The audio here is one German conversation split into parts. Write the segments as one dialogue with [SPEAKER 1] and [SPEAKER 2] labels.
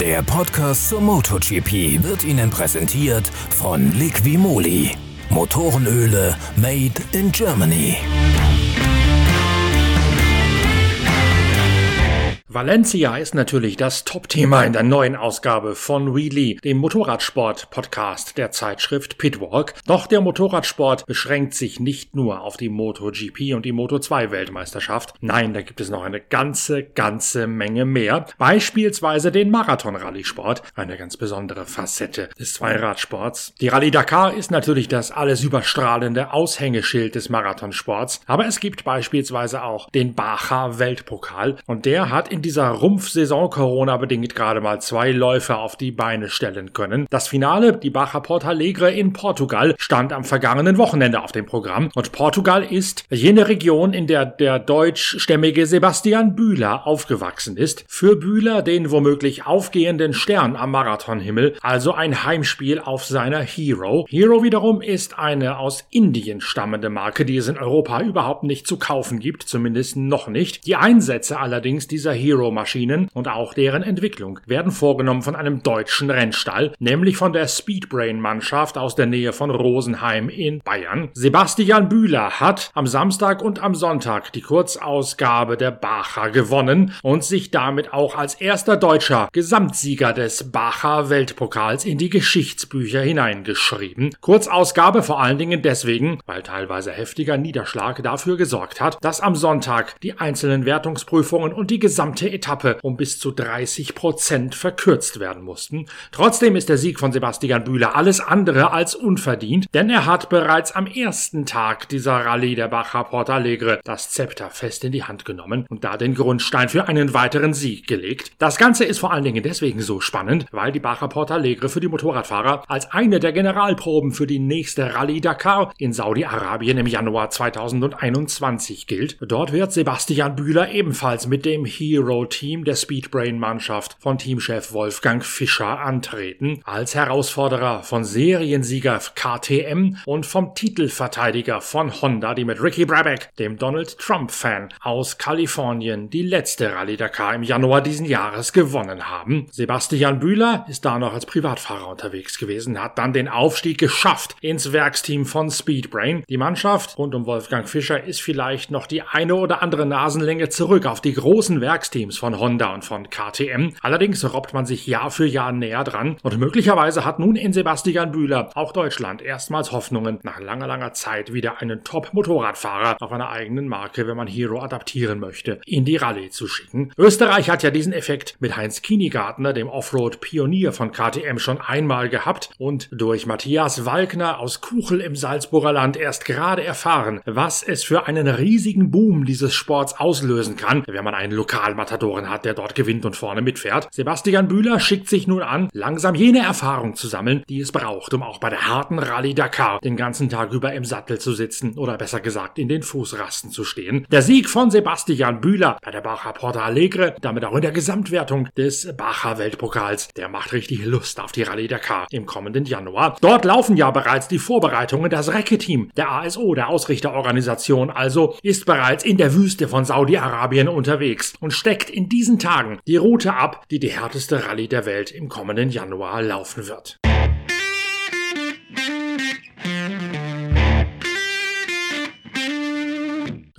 [SPEAKER 1] Der Podcast zur MotoGP wird Ihnen präsentiert von Liqui Motorenöle made in Germany.
[SPEAKER 2] Valencia ist natürlich das Top-Thema in der neuen Ausgabe von Wheelie, dem Motorradsport-Podcast der Zeitschrift Pitwalk. Doch der Motorradsport beschränkt sich nicht nur auf die MotoGP und die Moto2-Weltmeisterschaft. Nein, da gibt es noch eine ganze, ganze Menge mehr. Beispielsweise den Marathon-Rallye-Sport, eine ganz besondere Facette des Zweiradsports. Die Rallye Dakar ist natürlich das alles überstrahlende Aushängeschild des Marathonsports, aber es gibt beispielsweise auch den Baja Weltpokal und der hat in dieser Rumpfsaison Corona bedingt gerade mal zwei Läufe auf die Beine stellen können. Das Finale, die Baja Portalegre in Portugal, stand am vergangenen Wochenende auf dem Programm und Portugal ist jene Region, in der der deutschstämmige Sebastian Bühler aufgewachsen ist. Für Bühler den womöglich aufgehenden Stern am Marathonhimmel, also ein Heimspiel auf seiner Hero. Hero wiederum ist eine aus Indien stammende Marke, die es in Europa überhaupt nicht zu kaufen gibt, zumindest noch nicht. Die Einsätze allerdings dieser Hero Hero-Maschinen und auch deren Entwicklung werden vorgenommen von einem deutschen Rennstall, nämlich von der Speedbrain-Mannschaft aus der Nähe von Rosenheim in Bayern. Sebastian Bühler hat am Samstag und am Sonntag die Kurzausgabe der Bacher gewonnen und sich damit auch als erster deutscher Gesamtsieger des Bacher Weltpokals in die Geschichtsbücher hineingeschrieben. Kurzausgabe vor allen Dingen deswegen, weil teilweise heftiger Niederschlag dafür gesorgt hat, dass am Sonntag die einzelnen Wertungsprüfungen und die gesamte gesamte Etappe um bis zu 30 Prozent verkürzt werden mussten. Trotzdem ist der Sieg von Sebastian Bühler alles andere als unverdient, denn er hat bereits am ersten Tag dieser Rallye der Baja Portalegre das Zepter fest in die Hand genommen und da den Grundstein für einen weiteren Sieg gelegt. Das Ganze ist vor allen Dingen deswegen so spannend, weil die Baja Portalegre für die Motorradfahrer als eine der Generalproben für die nächste Rallye Dakar in Saudi-Arabien im Januar 2021 gilt. Dort wird Sebastian Bühler ebenfalls mit dem Hero Hero-Team der Speedbrain-Mannschaft von Teamchef Wolfgang Fischer antreten, als Herausforderer von Seriensieger KTM und vom Titelverteidiger von Honda, die mit Ricky Brabeck, dem Donald Trump-Fan aus Kalifornien, die letzte Rallye Dakar im Januar diesen Jahres gewonnen haben. Sebastian Bühler ist da noch als Privatfahrer unterwegs gewesen, hat dann den Aufstieg geschafft ins Werksteam von Speedbrain. Die Mannschaft rund um Wolfgang Fischer ist vielleicht noch die eine oder andere Nasenlänge zurück auf die großen Werksteams Teams von Honda und von KTM. Allerdings robbt man sich Jahr für Jahr näher dran und möglicherweise hat nun in Sebastian Bühler auch Deutschland erstmals Hoffnungen, nach langer, langer Zeit wieder einen Top-Motorradfahrer auf einer eigenen Marke, wenn man Hero adaptieren möchte, in die Rallye zu schicken. Österreich hat ja diesen Effekt mit Heinz Kienigartner, dem Offroad-Pionier von KTM, schon einmal gehabt und durch Matthias Walkner aus Kuchel im Salzburger Land erst gerade erfahren, was es für einen riesigen Boom dieses Sports auslösen kann, wenn man einen Lokalmaterial Matadoren hat, der dort gewinnt und vorne mitfährt. Sebastian Bühler schickt sich nun an, langsam jene Erfahrung zu sammeln, die es braucht, um auch bei der harten Rallye Dakar den ganzen Tag über im Sattel zu sitzen oder besser gesagt in den Fußrasten zu stehen. Der Sieg von Sebastian Bühler bei der Baja Porta Alegre, damit auch in der Gesamtwertung des Baja Weltpokals, der macht richtig Lust auf die Rallye Dakar im kommenden Januar. Dort laufen ja bereits die Vorbereitungen. Das Recce-Team der ASO, der Ausrichterorganisation, also ist bereits in der Wüste von Saudi-Arabien unterwegs und steckt steckt in diesen Tagen die Route ab, die die härteste Rallye der Welt im kommenden Januar laufen wird.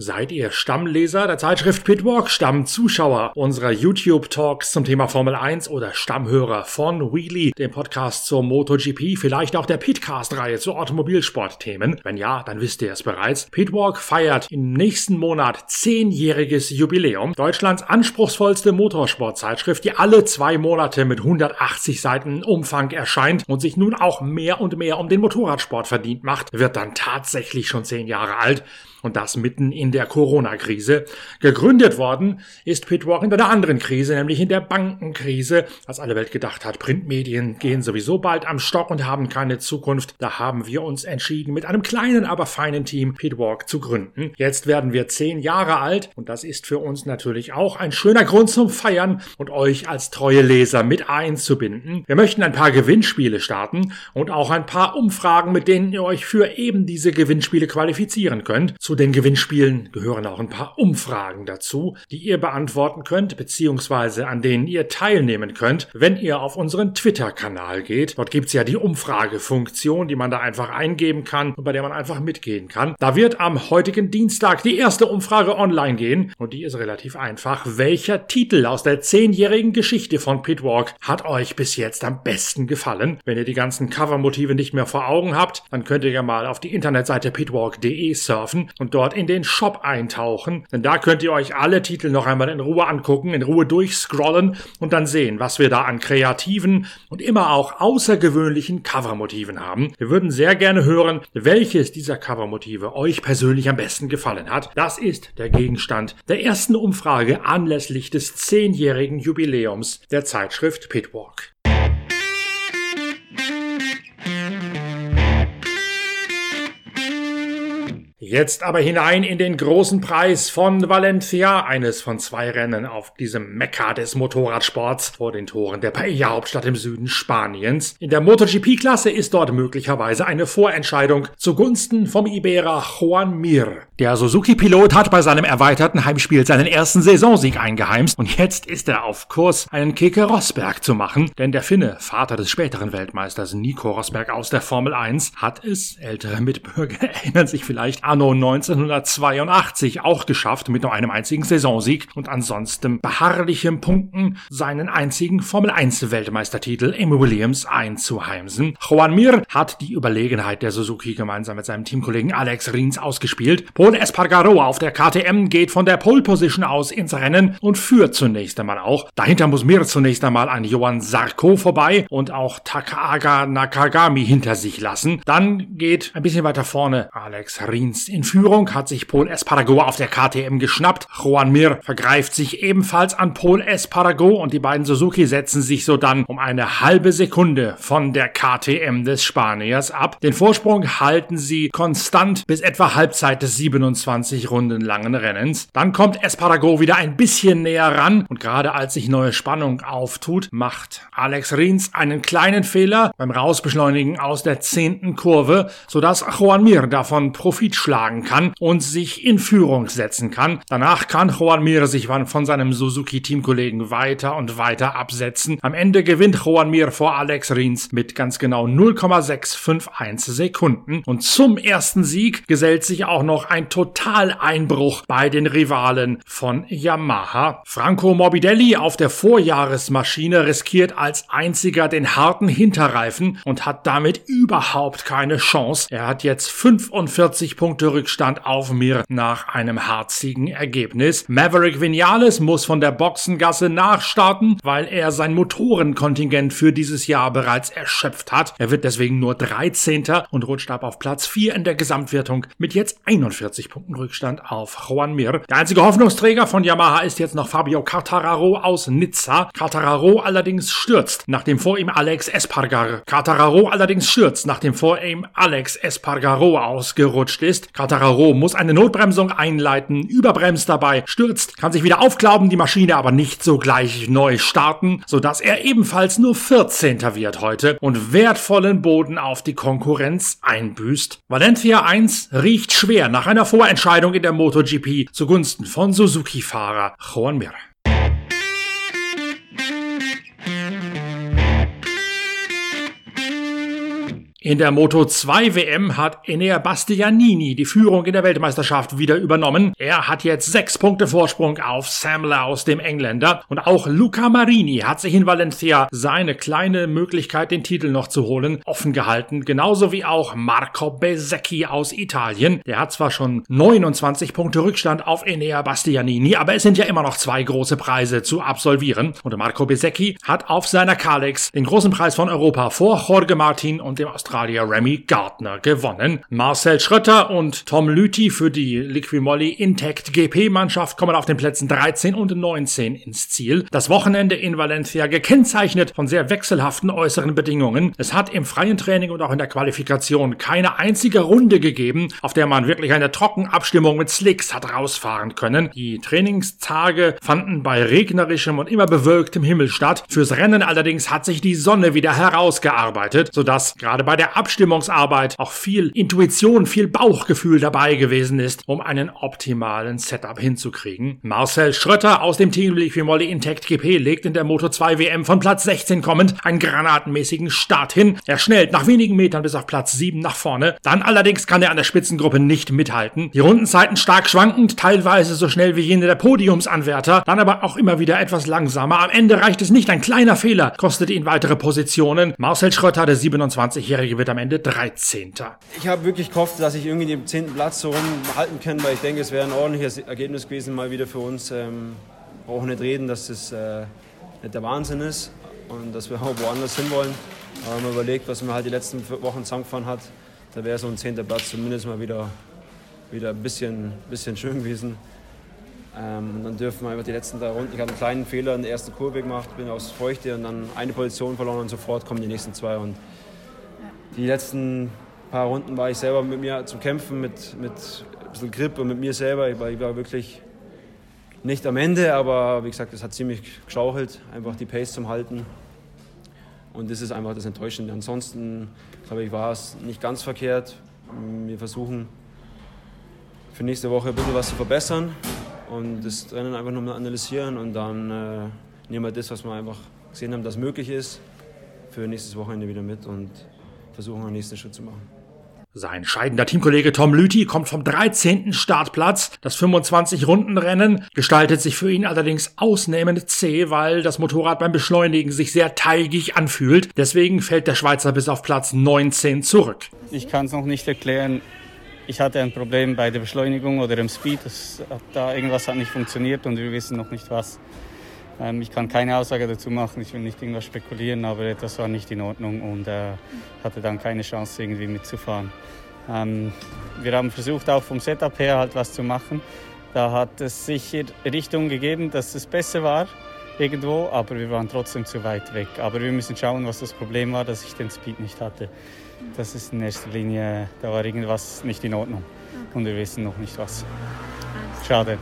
[SPEAKER 2] Seid ihr Stammleser der Zeitschrift Pitwalk, Stammzuschauer unserer YouTube-Talks zum Thema Formel 1 oder Stammhörer von Wheelie, dem Podcast zur MotoGP, vielleicht auch der Pitcast-Reihe zu Automobilsportthemen? Wenn ja, dann wisst ihr es bereits. Pitwalk feiert im nächsten Monat zehnjähriges Jubiläum. Deutschlands anspruchsvollste Motorsportzeitschrift, die alle zwei Monate mit 180 Seiten Umfang erscheint und sich nun auch mehr und mehr um den Motorradsport verdient macht, wird dann tatsächlich schon zehn Jahre alt und das mitten in der Corona-Krise. Gegründet worden ist Pitwalk in einer anderen Krise, nämlich in der Bankenkrise, als alle Welt gedacht hat, Printmedien gehen sowieso bald am Stock und haben keine Zukunft. Da haben wir uns entschieden, mit einem kleinen, aber feinen Team Pitwalk zu gründen. Jetzt werden wir zehn Jahre alt und das ist für uns natürlich auch ein schöner Grund zum Feiern und euch als treue Leser mit einzubinden. Wir möchten ein paar Gewinnspiele starten und auch ein paar Umfragen, mit denen ihr euch für eben diese Gewinnspiele qualifizieren könnt. Zu Zu den Gewinnspielen gehören auch ein paar Umfragen dazu, die ihr beantworten könnt, beziehungsweise an denen ihr teilnehmen könnt, wenn ihr auf unseren Twitter-Kanal geht. Dort gibt's ja die Umfragefunktion, die man da einfach eingeben kann und bei der man einfach mitgehen kann. Da wird am heutigen Dienstag die erste Umfrage online gehen und die ist relativ einfach. Welcher Titel aus der zehnjährigen Geschichte von Pitwalk hat euch bis jetzt am besten gefallen? Wenn ihr die ganzen Covermotive nicht mehr vor Augen habt, dann könnt ihr ja mal auf die Internetseite pitwalk.de surfen und dort in den Shop eintauchen, denn da könnt ihr euch alle Titel noch einmal in Ruhe angucken, in Ruhe durchscrollen und dann sehen, was wir da an kreativen und immer auch außergewöhnlichen Covermotiven haben. Wir würden sehr gerne hören, welches dieser Covermotive euch persönlich am besten gefallen hat. Das ist der Gegenstand der ersten Umfrage anlässlich des zehnjährigen Jubiläums der Zeitschrift Pitwalk. Jetzt aber hinein in den großen Preis von Valencia, eines von zwei Rennen auf diesem Mekka des Motorradsports vor den Toren der Paella-Hauptstadt im Süden Spaniens. In der MotoGP-Klasse ist dort möglicherweise eine Vorentscheidung zugunsten vom Iberer Juan Mir. Der Suzuki-Pilot hat bei seinem erweiterten Heimspiel seinen ersten Saisonsieg eingeheimst und jetzt ist er auf Kurs, einen Keke Rosberg zu machen, denn der Finne, Vater des späteren Weltmeisters Nico Rosberg aus der Formel 1, hat es, ältere Mitbürger erinnern sich vielleicht, anno 1982 auch geschafft mit nur einem einzigen Saisonsieg und ansonsten beharrlichem Punkten seinen einzigen Formel 1 Weltmeistertitel im Williams einzuheimsen. Juan Mir hat die Überlegenheit der Suzuki gemeinsam mit seinem Teamkollegen Alex Rins ausgespielt. Paul Espargaro auf der KTM geht von der Pole Position aus ins Rennen und führt zunächst einmal auch. Dahinter muss Mir zunächst einmal an Johann Sarko vorbei und auch Takaaga Nakagami hinter sich lassen. Dann geht ein bisschen weiter vorne Alex Rins in Führung, hat sich Paul Espargaro auf der KTM geschnappt. Juan Mir vergreift sich ebenfalls an Paul Espargaro und die beiden Suzuki setzen sich so dann um eine halbe Sekunde von der KTM des Spaniers ab. Den Vorsprung halten sie konstant bis etwa Halbzeit des 27 Runden langen Rennens. Dann kommt Espargaro wieder ein bisschen näher ran und gerade als sich neue Spannung auftut, macht Alex Rins einen kleinen Fehler beim Rausbeschleunigen aus der zehnten Kurve, sodass Juan Mir davon Profit schlagen schlagen kann und sich in Führung setzen kann. Danach kann Juan Mir sich von seinem Suzuki-Teamkollegen weiter und weiter absetzen. Am Ende gewinnt Juan Mir vor Alex Rins mit ganz genau 0,651 Sekunden. Und zum ersten Sieg gesellt sich auch noch ein Totaleinbruch bei den Rivalen von Yamaha. Franco Morbidelli auf der Vorjahresmaschine riskiert als einziger den harten Hinterreifen und hat damit überhaupt keine Chance. Er hat jetzt 45 Punkte Punkte Rückstand auf mir nach einem harzigen Ergebnis. Maverick Vinales muss von der Boxengasse nachstarten, weil er sein Motorenkontingent für dieses Jahr bereits erschöpft hat. Er wird deswegen nur 13. und rutscht ab auf Platz 4 in der Gesamtwertung mit jetzt 41 Punkten Rückstand auf Juan Mir. Der einzige Hoffnungsträger von Yamaha ist jetzt noch Fabio Cartararo aus Nizza. Cartararo allerdings stürzt, nachdem vor ihm Alex Espargar. Cartararo allerdings stürzt, nachdem vor ihm Alex Espargaro ausgerutscht ist. Catararo muss eine Notbremsung einleiten, überbremst dabei, stürzt, kann sich wieder aufklauben, die Maschine aber nicht sogleich neu starten, sodass er ebenfalls nur 14. wird heute und wertvollen Boden auf die Konkurrenz einbüßt. Valencia 1 riecht schwer nach einer Vorentscheidung in der MotoGP zugunsten von Suzuki-Fahrer Juan Mir. In der Moto 2 WM hat Enea Bastianini die Führung in der Weltmeisterschaft wieder übernommen. Er hat jetzt sechs Punkte Vorsprung auf Sam Laus, dem Engländer. Und auch Luca Marini hat sich in Valencia seine kleine Möglichkeit, den Titel noch zu holen, offen gehalten. Genauso wie auch Marco Besecchi aus Italien. Der hat zwar schon 29 Punkte Rückstand auf Enea Bastianini, aber es sind ja immer noch zwei große Preise zu absolvieren. Und Marco Besecchi hat auf seiner Kalex den großen Preis von Europa vor Jorge Martin und dem Australier Australier Remy Gardner gewonnen. Marcel Schrötter und Tom Lüthi für die Liquimolli Intact GP-Mannschaft kommen auf den Plätzen 13 und 19 ins Ziel. Das Wochenende in Valencia gekennzeichnet von sehr wechselhaften äußeren Bedingungen. Es hat im freien Training und auch in der Qualifikation keine einzige Runde gegeben, auf der man wirklich eine Trockenabstimmung mit Slicks hat rausfahren können. Die Trainingstage fanden bei regnerischem und immer bewölktem Himmel statt. Fürs Rennen allerdings hat sich die Sonne wieder herausgearbeitet, sodass gerade bei der der Abstimmungsarbeit auch viel Intuition, viel Bauchgefühl dabei gewesen ist, um einen optimalen Setup hinzukriegen. Marcel Schrötter aus dem Team Liquimolli Intact GP legt in der Moto 2 WM von Platz 16 kommend einen granatenmäßigen Start hin. Er schnellt nach wenigen Metern bis auf Platz 7 nach vorne. Dann allerdings kann er an der Spitzengruppe nicht mithalten. Die Rundenzeiten stark schwankend, teilweise so schnell wie jene der Podiumsanwärter, dann aber auch immer wieder etwas langsamer. Am Ende reicht es nicht. Ein kleiner Fehler kostet ihn weitere Positionen. Marcel Schrötter, der 27-Jährige, wird am Ende 13.
[SPEAKER 3] Ich habe wirklich gehofft, dass ich irgendwie den 10. Platz so rumhalten kann, weil ich denke, es wäre ein ordentliches Ergebnis gewesen, mal wieder für uns. Ähm, brauchen nicht reden, dass das äh, nicht der Wahnsinn ist und dass wir auch woanders hinwollen. Aber wenn man überlegt, was man halt die letzten Wochen zusammengefahren hat, da wäre so ein 10. Platz zumindest mal wieder, wieder ein bisschen, bisschen schön gewesen. Ähm, und dann dürfen wir einfach die letzten drei Runden. Ich habe einen kleinen Fehler in der ersten Kurve gemacht, bin aus Feuchte und dann eine Position verloren und sofort kommen die nächsten zwei. Und die letzten paar Runden war ich selber mit mir zu kämpfen, mit, mit ein bisschen Grip und mit mir selber. Ich war, ich war wirklich nicht am Ende, aber wie gesagt, es hat ziemlich geschaukelt, einfach die Pace zum Halten. Und das ist einfach das Enttäuschende. Ansonsten, glaube ich, war es nicht ganz verkehrt. Wir versuchen für nächste Woche ein bisschen was zu verbessern und das Rennen einfach nochmal analysieren und dann äh, nehmen wir das, was wir einfach gesehen haben, dass möglich ist, für nächstes Wochenende wieder mit und versuchen, einen nächsten Schritt zu machen.
[SPEAKER 2] Sein scheidender Teamkollege Tom Lüthi kommt vom 13. Startplatz. Das 25-Runden-Rennen gestaltet sich für ihn allerdings ausnehmend zäh, weil das Motorrad beim Beschleunigen sich sehr teigig anfühlt. Deswegen fällt der Schweizer bis auf Platz 19 zurück.
[SPEAKER 4] Ich kann es noch nicht erklären. Ich hatte ein Problem bei der Beschleunigung oder im Speed. Das, da irgendwas hat nicht funktioniert und wir wissen noch nicht was. Ähm, ich kann keine Aussage dazu machen, ich will nicht irgendwas spekulieren, aber etwas war nicht in Ordnung und äh, hatte dann keine Chance irgendwie mitzufahren. Ähm, wir haben versucht auch vom Setup her halt was zu machen. Da hat es sicher Richtung gegeben, dass es besser war irgendwo, aber wir waren trotzdem zu weit weg. Aber wir müssen schauen, was das Problem war, dass ich den Speed nicht hatte. Das ist in erster Linie, da war irgendwas nicht in Ordnung und wir wissen noch nicht was. Schade.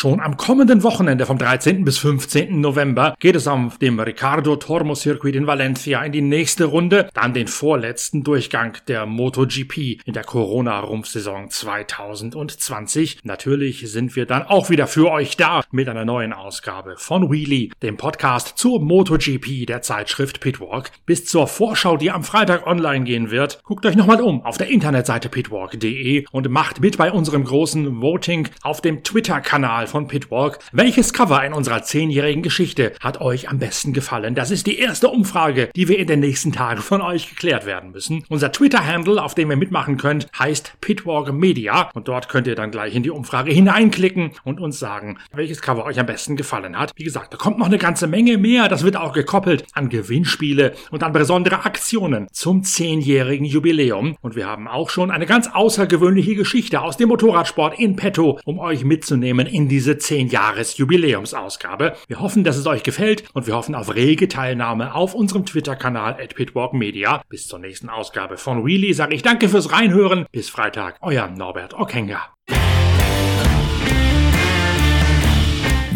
[SPEAKER 2] Schon am kommenden Wochenende vom 13. bis 15. November geht es auf dem Ricardo Tormo Circuit in Valencia in die nächste Runde, dann den vorletzten Durchgang der MotoGP in der Corona-Rumpfsaison 2020. Natürlich sind wir dann auch wieder für euch da mit einer neuen Ausgabe von Wheelie, dem Podcast zur MotoGP der Zeitschrift Pitwalk. Bis zur Vorschau, die am Freitag online gehen wird, guckt euch nochmal um auf der Internetseite pitwalk.de und macht mit bei unserem großen Voting auf dem Twitter-Kanal von Pitwalk. Welches Cover in unserer zehnjährigen Geschichte hat euch am besten gefallen? Das ist die erste Umfrage, die wir in den nächsten Tagen von euch geklärt werden müssen. Unser Twitter-Handle, auf dem ihr mitmachen könnt, heißt Pitwalk Media und dort könnt ihr dann gleich in die Umfrage hineinklicken und uns sagen, welches Cover euch am besten gefallen hat. Wie gesagt, da kommt noch eine ganze Menge mehr. Das wird auch gekoppelt an Gewinnspiele und an besondere Aktionen zum zehnjährigen Jubiläum. Und wir haben auch schon eine ganz außergewöhnliche Geschichte aus dem Motorradsport in petto, um euch mitzunehmen in die diese 10 Jahres Jubiläumsausgabe. Wir hoffen, dass es euch gefällt und wir hoffen auf rege Teilnahme auf unserem Twitter-Kanal at pitwalkmedia. Bis zur nächsten Ausgabe von Wheelie sage ich danke fürs Reinhören. Bis Freitag, euer Norbert Okenga.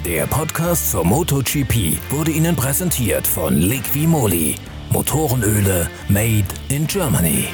[SPEAKER 1] Der Podcast zur MotoGP wurde Ihnen präsentiert von Liqui. Motorenöle made in Germany.